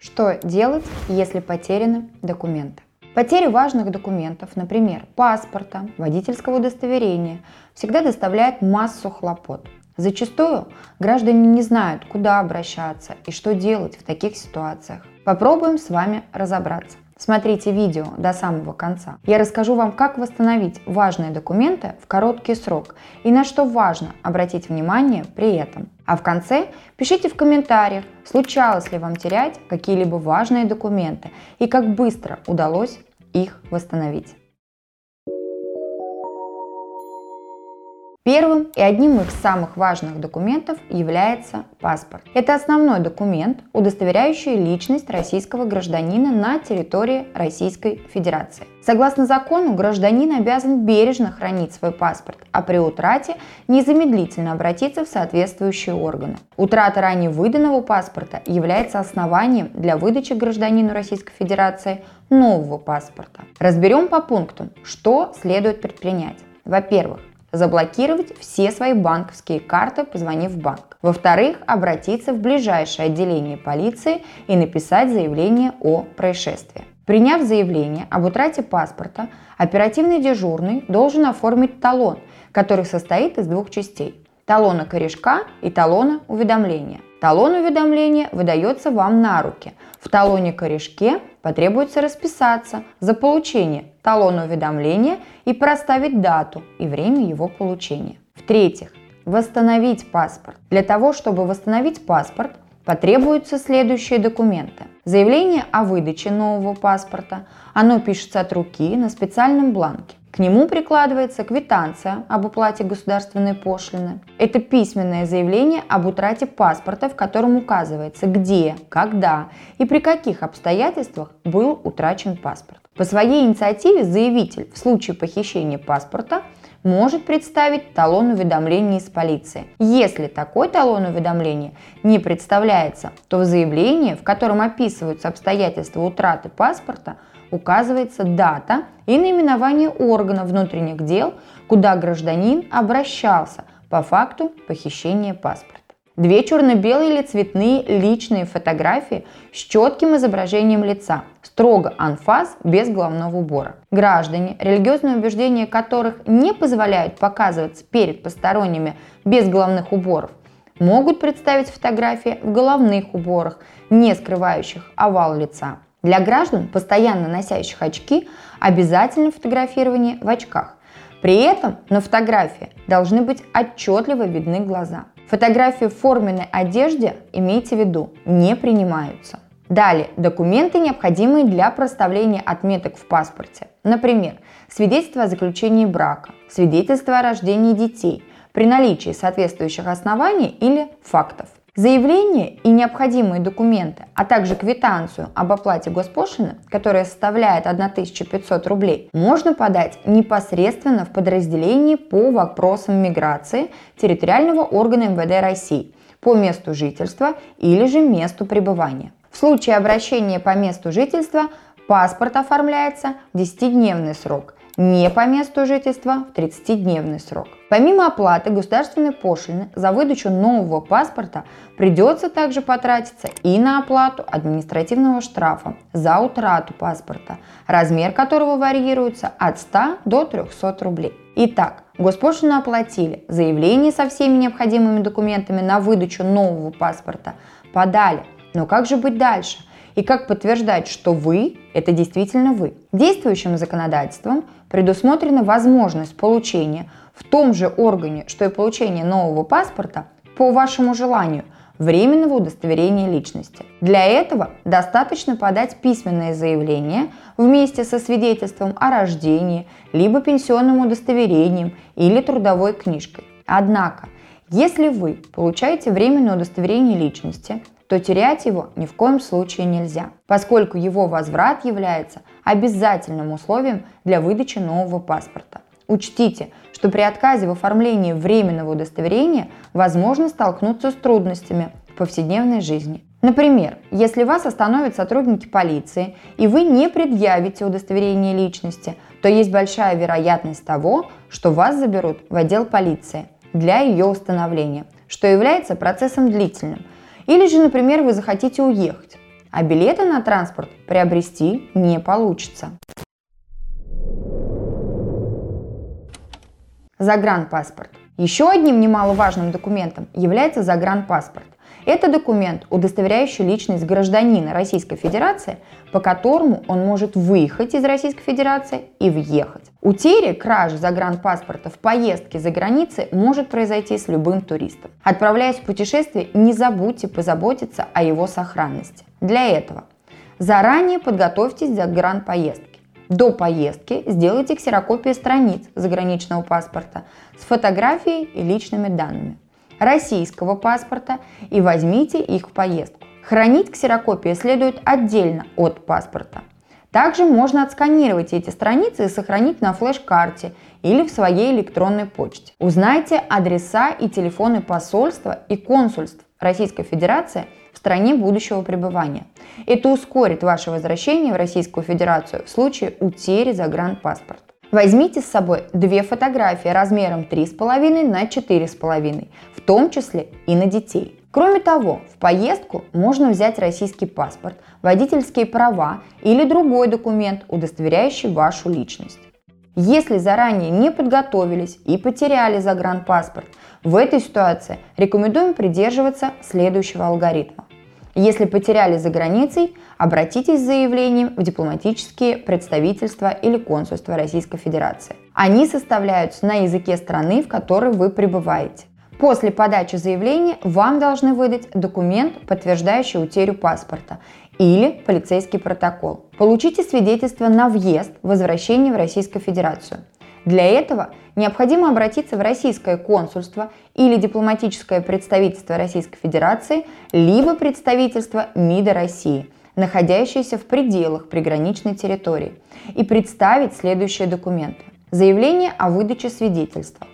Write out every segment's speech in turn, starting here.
Что делать, если потеряны документы? Потеря важных документов, например, паспорта, водительского удостоверения, всегда доставляет массу хлопот. Зачастую граждане не знают, куда обращаться и что делать в таких ситуациях. Попробуем с вами разобраться. Смотрите видео до самого конца. Я расскажу вам, как восстановить важные документы в короткий срок и на что важно обратить внимание при этом. А в конце пишите в комментариях, случалось ли вам терять какие-либо важные документы и как быстро удалось их восстановить. Первым и одним из самых важных документов является паспорт. Это основной документ, удостоверяющий личность российского гражданина на территории Российской Федерации. Согласно закону, гражданин обязан бережно хранить свой паспорт, а при утрате незамедлительно обратиться в соответствующие органы. Утрата ранее выданного паспорта является основанием для выдачи гражданину Российской Федерации нового паспорта. Разберем по пунктам, что следует предпринять. Во-первых, заблокировать все свои банковские карты, позвонив в банк. Во-вторых, обратиться в ближайшее отделение полиции и написать заявление о происшествии. Приняв заявление об утрате паспорта, оперативный дежурный должен оформить талон, который состоит из двух частей – талона корешка и талона уведомления. Талон уведомления выдается вам на руки. В талоне корешке потребуется расписаться за получение талона уведомления и проставить дату и время его получения. В-третьих, восстановить паспорт. Для того, чтобы восстановить паспорт, потребуются следующие документы. Заявление о выдаче нового паспорта. Оно пишется от руки на специальном бланке. К нему прикладывается квитанция об уплате государственной пошлины. Это письменное заявление об утрате паспорта, в котором указывается, где, когда и при каких обстоятельствах был утрачен паспорт. По своей инициативе заявитель в случае похищения паспорта может представить талон уведомления из полиции. Если такой талон уведомления не представляется, то в заявлении, в котором описываются обстоятельства утраты паспорта, указывается дата и наименование органа внутренних дел, куда гражданин обращался по факту похищения паспорта. Две черно-белые или цветные личные фотографии с четким изображением лица, строго анфас без головного убора. Граждане, религиозные убеждения которых не позволяют показываться перед посторонними без головных уборов, могут представить фотографии в головных уборах, не скрывающих овал лица. Для граждан, постоянно носящих очки, обязательно фотографирование в очках. При этом на фотографии должны быть отчетливо видны глаза. Фотографии в форменной одежде, имейте в виду, не принимаются. Далее, документы, необходимые для проставления отметок в паспорте. Например, свидетельство о заключении брака, свидетельство о рождении детей, при наличии соответствующих оснований или фактов. Заявление и необходимые документы, а также квитанцию об оплате госпошлины, которая составляет 1500 рублей, можно подать непосредственно в подразделении по вопросам миграции территориального органа МВД России по месту жительства или же месту пребывания. В случае обращения по месту жительства паспорт оформляется в 10-дневный срок – не по месту жительства в 30-дневный срок. Помимо оплаты государственной пошлины за выдачу нового паспорта придется также потратиться и на оплату административного штрафа за утрату паспорта, размер которого варьируется от 100 до 300 рублей. Итак, госпошлину оплатили, заявление со всеми необходимыми документами на выдачу нового паспорта подали. Но как же быть дальше? И как подтверждать, что вы – это действительно вы. Действующим законодательством предусмотрена возможность получения в том же органе, что и получение нового паспорта по вашему желанию временного удостоверения личности. Для этого достаточно подать письменное заявление вместе со свидетельством о рождении, либо пенсионным удостоверением или трудовой книжкой. Однако, если вы получаете временное удостоверение личности, то терять его ни в коем случае нельзя, поскольку его возврат является обязательным условием для выдачи нового паспорта. Учтите, что при отказе в оформлении временного удостоверения возможно столкнуться с трудностями в повседневной жизни. Например, если вас остановят сотрудники полиции и вы не предъявите удостоверение личности, то есть большая вероятность того, что вас заберут в отдел полиции для ее установления, что является процессом длительным – или же, например, вы захотите уехать. а билеты на транспорт приобрести не получится. Загранпаспорт. Еще одним немаловажным документом является загранпаспорт. Это документ, удостоверяющий личность гражданина Российской Федерации, по которому он может выехать из Российской Федерации и въехать. Утеря, кража загранпаспорта в поездке за границей может произойти с любым туристом. Отправляясь в путешествие, не забудьте позаботиться о его сохранности. Для этого заранее подготовьтесь к загранпоездке. До поездки сделайте ксерокопии страниц заграничного паспорта с фотографией и личными данными российского паспорта и возьмите их в поездку. Хранить ксерокопии следует отдельно от паспорта. Также можно отсканировать эти страницы и сохранить на флеш-карте или в своей электронной почте. Узнайте адреса и телефоны посольства и консульств Российской Федерации в стране будущего пребывания. Это ускорит ваше возвращение в Российскую Федерацию в случае утери загранпаспорта. Возьмите с собой две фотографии размером 3,5 на 4,5, в том числе и на детей. Кроме того, в поездку можно взять российский паспорт, водительские права или другой документ, удостоверяющий вашу личность. Если заранее не подготовились и потеряли загранпаспорт, в этой ситуации рекомендуем придерживаться следующего алгоритма. Если потеряли за границей, обратитесь с заявлением в дипломатические представительства или консульства Российской Федерации. Они составляются на языке страны, в которой вы пребываете. После подачи заявления вам должны выдать документ, подтверждающий утерю паспорта или полицейский протокол. Получите свидетельство на въезд, возвращение в Российскую Федерацию. Для этого необходимо обратиться в российское консульство или дипломатическое представительство Российской Федерации, либо представительство МИДа России, находящееся в пределах приграничной территории, и представить следующие документы. Заявление о выдаче свидетельства.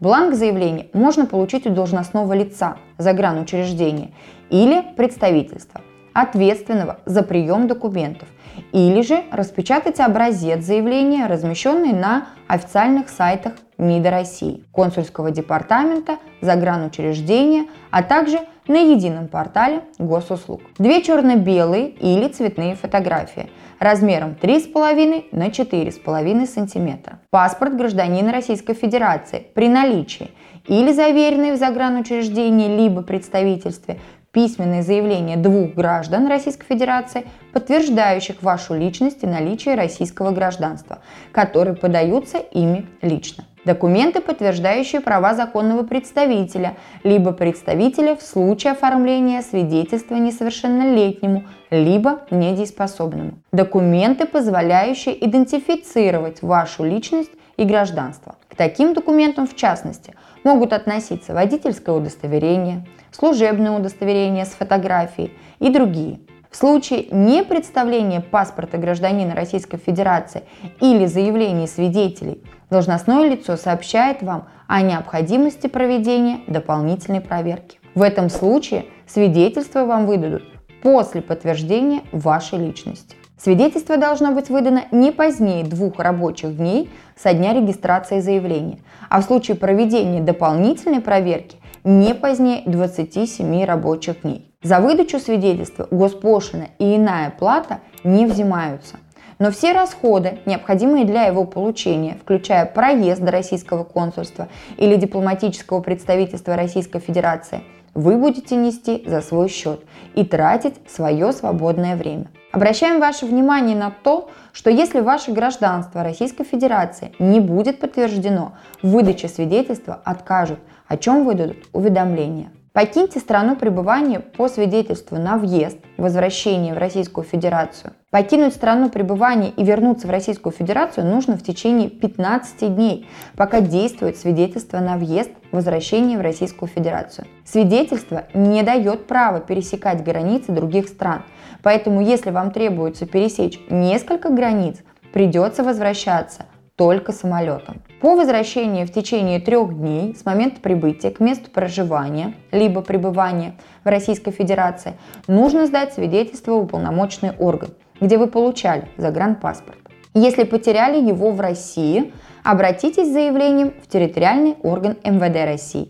Бланк заявления можно получить у должностного лица загранучреждения или представительства, ответственного за прием документов – или же распечатать образец заявления, размещенный на официальных сайтах МИДа России, консульского департамента, загранучреждения, а также на едином портале госуслуг. Две черно-белые или цветные фотографии размером 3,5 на 4,5 см. Паспорт гражданина Российской Федерации при наличии или заверенный в загранучреждении либо представительстве письменные заявления двух граждан Российской Федерации, подтверждающих вашу личность и наличие российского гражданства, которые подаются ими лично. Документы, подтверждающие права законного представителя, либо представителя в случае оформления свидетельства несовершеннолетнему, либо недееспособному. Документы, позволяющие идентифицировать вашу личность и гражданство. К таким документам, в частности, могут относиться водительское удостоверение, служебное удостоверение с фотографией и другие. В случае непредставления паспорта гражданина Российской Федерации или заявления свидетелей, должностное лицо сообщает вам о необходимости проведения дополнительной проверки. В этом случае свидетельство вам выдадут после подтверждения вашей личности. Свидетельство должно быть выдано не позднее двух рабочих дней со дня регистрации заявления, а в случае проведения дополнительной проверки не позднее 27 рабочих дней. За выдачу свидетельства госпошлина и иная плата не взимаются. Но все расходы, необходимые для его получения, включая проезд до российского консульства или дипломатического представительства Российской Федерации, вы будете нести за свой счет и тратить свое свободное время. Обращаем ваше внимание на то, что если ваше гражданство Российской Федерации не будет подтверждено, выдача свидетельства откажут – о чем выдадут уведомления. Покиньте страну пребывания по свидетельству на въезд, возвращение в Российскую Федерацию. Покинуть страну пребывания и вернуться в Российскую Федерацию нужно в течение 15 дней, пока действует свидетельство на въезд, возвращение в Российскую Федерацию. Свидетельство не дает права пересекать границы других стран, поэтому если вам требуется пересечь несколько границ, придется возвращаться только самолетом. По возвращении в течение трех дней с момента прибытия к месту проживания либо пребывания в Российской Федерации нужно сдать свидетельство в уполномоченный орган, где вы получали загранпаспорт. Если потеряли его в России, обратитесь с заявлением в территориальный орган МВД России.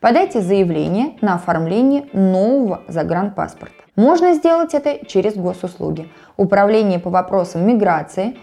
подайте заявление на оформление нового загранпаспорта. Можно сделать это через госуслуги, Управление по вопросам миграции,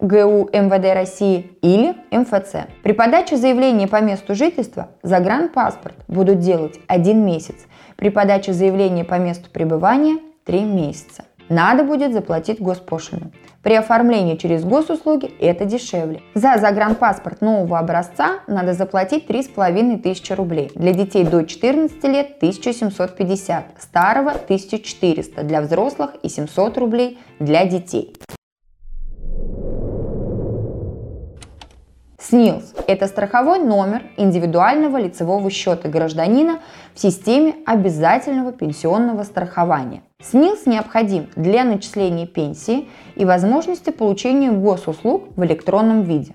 ГУ МВД России или МФЦ. При подаче заявления по месту жительства загранпаспорт будут делать один месяц, при подаче заявления по месту пребывания – три месяца. Надо будет заплатить госпошлину. При оформлении через госуслуги это дешевле. За загранпаспорт нового образца надо заплатить 3500 рублей. Для детей до 14 лет 1750, старого 1400, для взрослых и 700 рублей для детей. СНИЛС – это страховой номер индивидуального лицевого счета гражданина в системе обязательного пенсионного страхования. СНИЛС необходим для начисления пенсии и возможности получения госуслуг в электронном виде.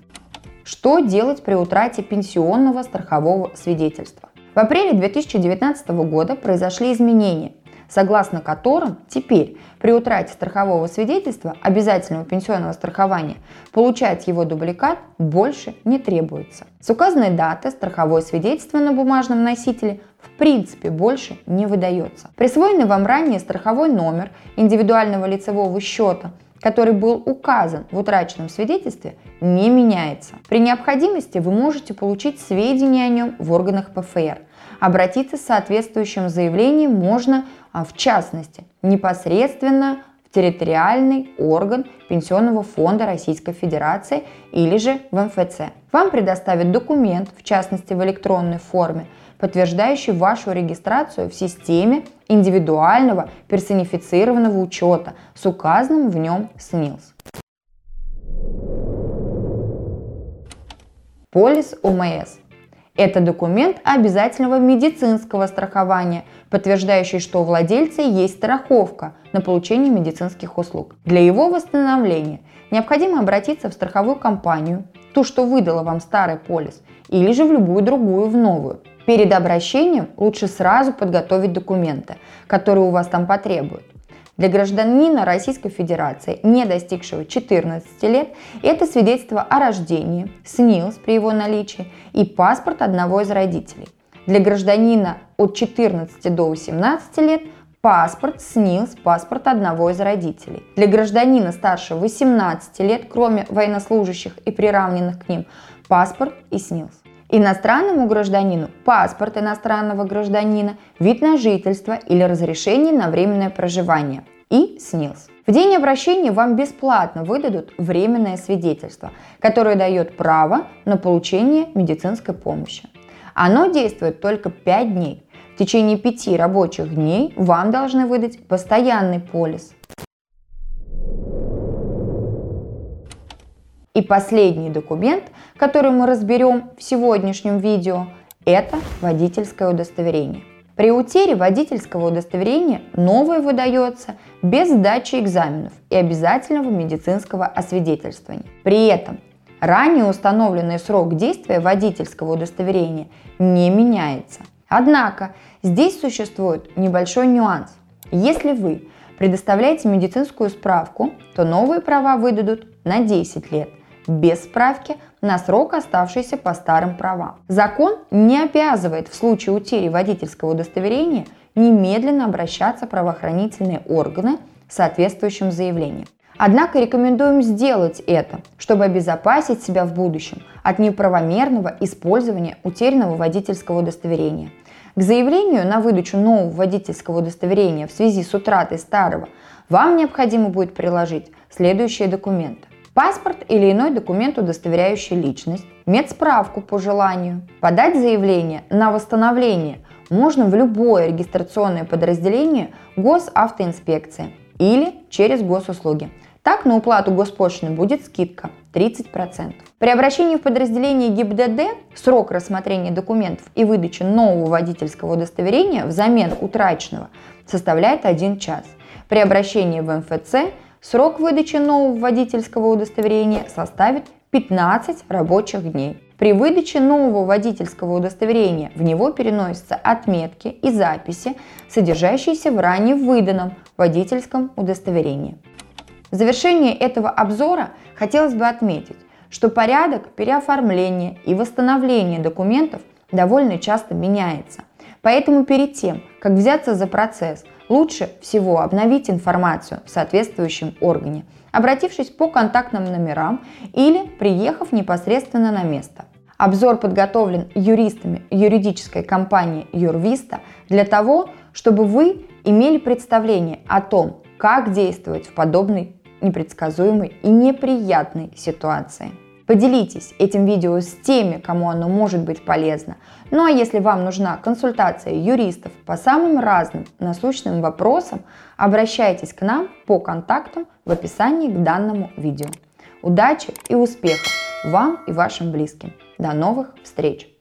Что делать при утрате пенсионного страхового свидетельства? В апреле 2019 года произошли изменения – согласно которым теперь при утрате страхового свидетельства обязательного пенсионного страхования получать его дубликат больше не требуется. С указанной даты страховое свидетельство на бумажном носителе в принципе больше не выдается. Присвоенный вам ранее страховой номер индивидуального лицевого счета который был указан в утраченном свидетельстве, не меняется. При необходимости вы можете получить сведения о нем в органах ПФР. Обратиться с соответствующим заявлением можно а в частности непосредственно в территориальный орган Пенсионного фонда Российской Федерации или же в МФЦ. Вам предоставят документ, в частности в электронной форме, подтверждающий вашу регистрацию в системе индивидуального персонифицированного учета с указанным в нем СНИЛС. Полис ОМС это документ обязательного медицинского страхования, подтверждающий, что у владельца есть страховка на получение медицинских услуг. Для его восстановления необходимо обратиться в страховую компанию, ту, что выдала вам старый полис, или же в любую другую, в новую. Перед обращением лучше сразу подготовить документы, которые у вас там потребуют. Для гражданина Российской Федерации, не достигшего 14 лет, это свидетельство о рождении, СНИЛС при его наличии и паспорт одного из родителей. Для гражданина от 14 до 18 лет паспорт, СНИЛС, паспорт одного из родителей. Для гражданина старше 18 лет, кроме военнослужащих и приравненных к ним, паспорт и СНИЛС. Иностранному гражданину паспорт иностранного гражданина, вид на жительство или разрешение на временное проживание и СНИЛС. В день обращения вам бесплатно выдадут временное свидетельство, которое дает право на получение медицинской помощи. Оно действует только 5 дней. В течение 5 рабочих дней вам должны выдать постоянный полис. И последний документ, который мы разберем в сегодняшнем видео, это водительское удостоверение. При утере водительского удостоверения новое выдается без сдачи экзаменов и обязательного медицинского освидетельствования. При этом ранее установленный срок действия водительского удостоверения не меняется. Однако здесь существует небольшой нюанс. Если вы предоставляете медицинскую справку, то новые права выдадут на 10 лет – без справки на срок, оставшийся по старым правам. Закон не обязывает в случае утери водительского удостоверения немедленно обращаться в правоохранительные органы с соответствующим заявлением. Однако рекомендуем сделать это, чтобы обезопасить себя в будущем от неправомерного использования утерянного водительского удостоверения. К заявлению на выдачу нового водительского удостоверения в связи с утратой старого вам необходимо будет приложить следующие документы. Паспорт или иной документ, удостоверяющий личность, медсправку по желанию, подать заявление на восстановление можно в любое регистрационное подразделение госавтоинспекции или через госуслуги. Так на уплату госпошлины будет скидка 30%. При обращении в подразделение ГИБДД срок рассмотрения документов и выдачи нового водительского удостоверения взамен утраченного составляет 1 час. При обращении в МФЦ Срок выдачи нового водительского удостоверения составит 15 рабочих дней. При выдаче нового водительского удостоверения в него переносятся отметки и записи, содержащиеся в ранее выданном водительском удостоверении. В завершение этого обзора хотелось бы отметить, что порядок переоформления и восстановления документов довольно часто меняется. Поэтому перед тем, как взяться за процесс, лучше всего обновить информацию в соответствующем органе, обратившись по контактным номерам или приехав непосредственно на место. Обзор подготовлен юристами юридической компании Юрвиста для того, чтобы вы имели представление о том, как действовать в подобной непредсказуемой и неприятной ситуации. Поделитесь этим видео с теми, кому оно может быть полезно. Ну а если вам нужна консультация юристов по самым разным насущным вопросам, обращайтесь к нам по контактам в описании к данному видео. Удачи и успехов вам и вашим близким! До новых встреч!